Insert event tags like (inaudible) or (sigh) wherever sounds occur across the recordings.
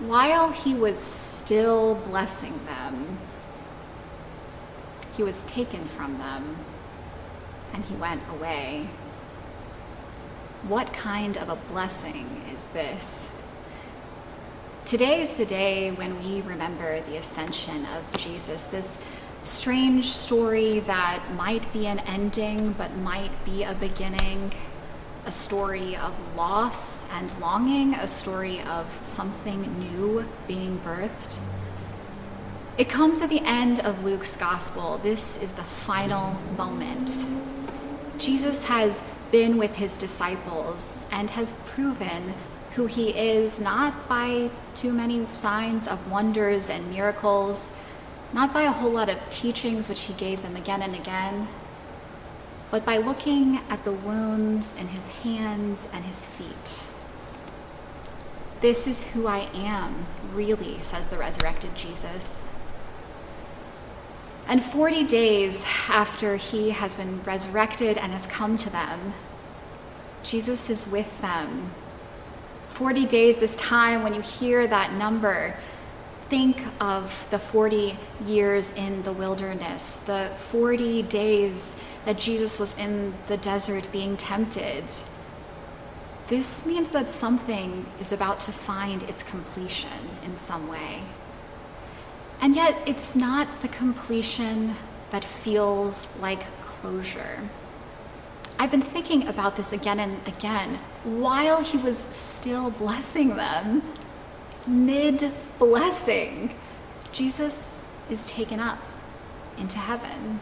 while he was still blessing them, he was taken from them and he went away. What kind of a blessing is this? Today is the day when we remember the ascension of Jesus, this strange story that might be an ending but might be a beginning, a story of loss and longing, a story of something new being birthed. It comes at the end of Luke's gospel. This is the final moment. Jesus has been with his disciples and has proven who he is not by too many signs of wonders and miracles not by a whole lot of teachings which he gave them again and again, but by looking at the wounds in his hands and his feet. This is who I am, really, says the resurrected Jesus. And 40 days after he has been resurrected and has come to them, Jesus is with them. 40 days, this time when you hear that number, think of the 40 years in the wilderness, the 40 days that Jesus was in the desert being tempted. This means that something is about to find its completion in some way. And yet, it's not the completion that feels like closure. I've been thinking about this again and again while he was still blessing them mid blessing, Jesus is taken up into heaven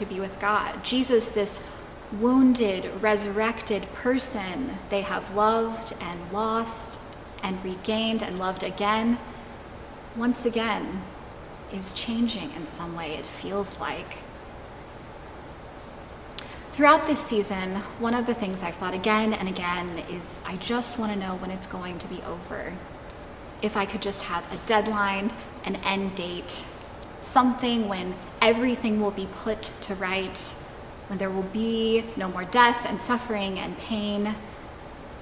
to be with God. Jesus, this wounded, resurrected person they have loved and lost and regained and loved again, once again is changing in some way, it feels like. Throughout this season, one of the things I've thought again and again is I just want to know when it's going to be over if I could just have a deadline, an end date, something when everything will be put to right, when there will be no more death and suffering and pain,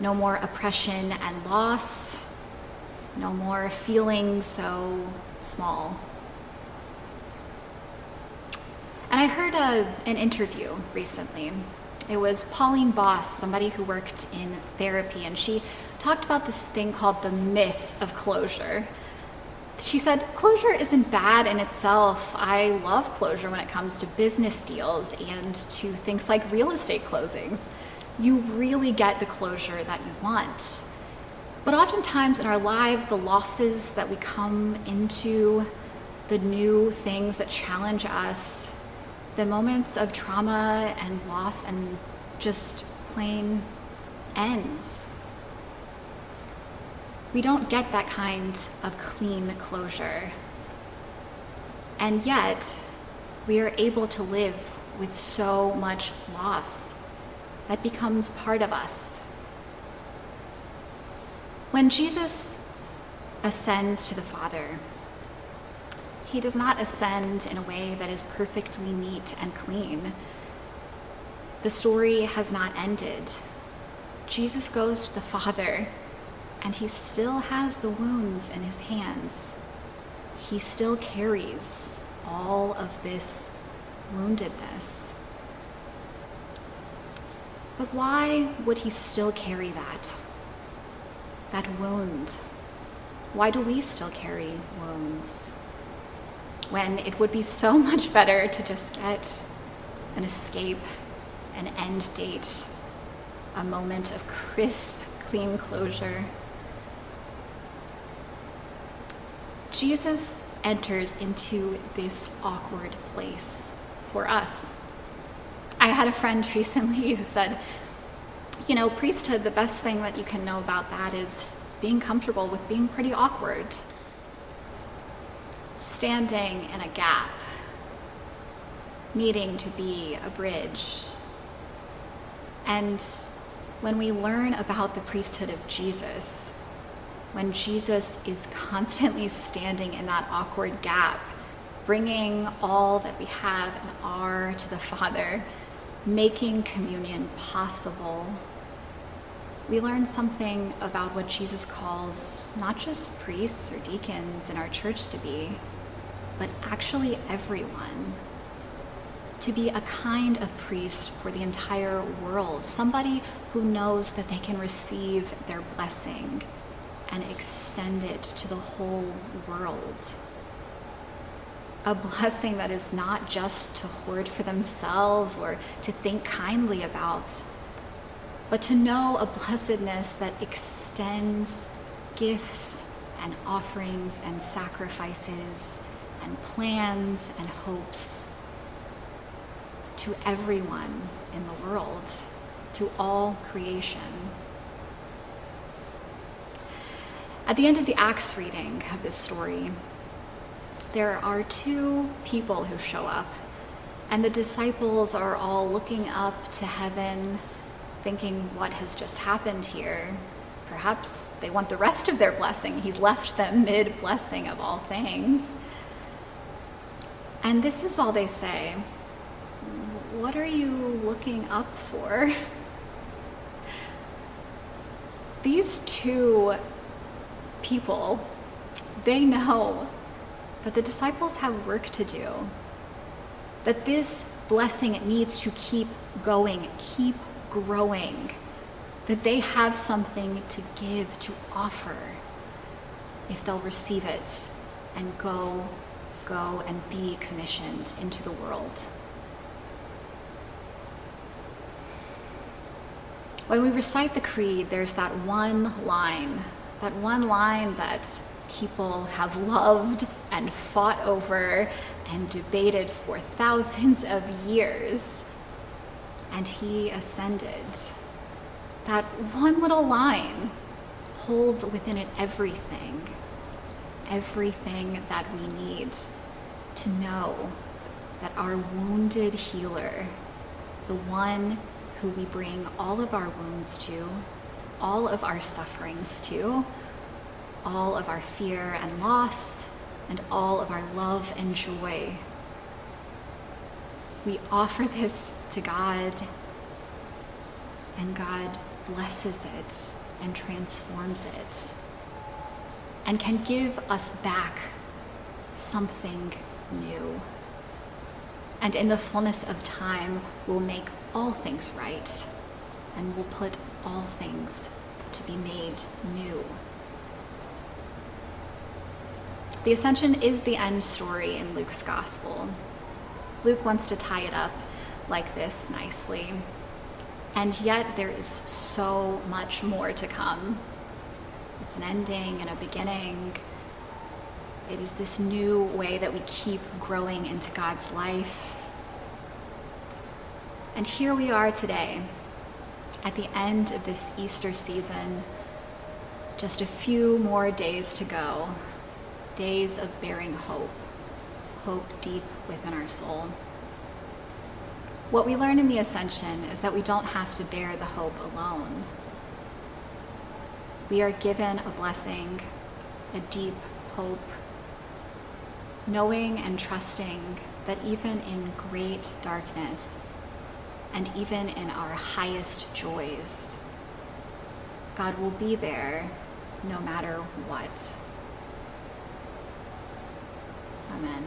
no more oppression and loss, no more feeling so small. And I heard a, an interview recently. It was Pauline Boss, somebody who worked in therapy, and she talked about this thing called the myth of closure. She said, Closure isn't bad in itself. I love closure when it comes to business deals and to things like real estate closings. You really get the closure that you want. But oftentimes in our lives, the losses that we come into, the new things that challenge us, the moments of trauma and loss and just plain ends we don't get that kind of clean closure. And yet, we are able to live with so much loss that becomes part of us. When Jesus ascends to the Father, he does not ascend in a way that is perfectly neat and clean. The story has not ended. Jesus goes to the Father and he still has the wounds in his hands. He still carries all of this woundedness. But why would he still carry that? That wound? Why do we still carry wounds? When it would be so (laughs) much better to just get an escape, an end date, a moment of crisp, clean closure. Jesus enters into this awkward place for us. I had a friend (laughs) recently who said, you know, priesthood, the best thing that you can know about that is being comfortable with being pretty awkward. Standing in a gap, needing to be a bridge. And when we learn about the priesthood of Jesus, when Jesus is constantly standing in that awkward gap, bringing all that we have and are to the Father, making communion possible, we learn something about what Jesus calls not just priests or deacons in our church to be, but actually everyone. To be a kind of priest for the entire world, somebody who knows that they can receive their blessing and extend it to the whole world. A (laughs) blessing that is not just to hoard for themselves or to think kindly about but to know a blessedness that extends gifts and offerings and sacrifices and plans and hopes to everyone in the world, to all creation. At the end of the Acts reading of this story, there are two people who show up, and the disciples are all looking up to heaven thinking, what has just happened here? Perhaps they want the rest of their blessing. He's left them mid blessing of all things. And this is all they say What are you looking up for? (laughs) These two people, they know that the disciples have work to do, that this blessing needs to keep going, keep growing, that they have something to give, to offer, if they'll receive it and go, go and be commissioned into the world. When we recite the creed, there's that one line, that one line that people have loved and fought over and debated for thousands of years and he ascended. That one little line holds within it everything, everything that we need to know that our wounded healer, the one who we bring all of our wounds to, all of our sufferings to, all of our fear and loss, and all of our love and joy we offer this to God, and God blesses it and transforms it and can give us back something new. And in the fullness of time, we'll make all things right and we'll put all things to be made new. The ascension is the end story in Luke's gospel. Luke wants to tie it up like this nicely. And yet, there is so much more to come. It's an ending and a beginning. It is this new way that we keep growing into God's life. And here we are today, at the end of this Easter season, just a few more days to go, days of bearing hope hope deep within our soul. What we learn in the ascension is that we don't have to bear the hope alone. We are given a blessing, a deep hope, knowing and trusting that even in great darkness and even in our highest joys, God will be there no matter what. Amen.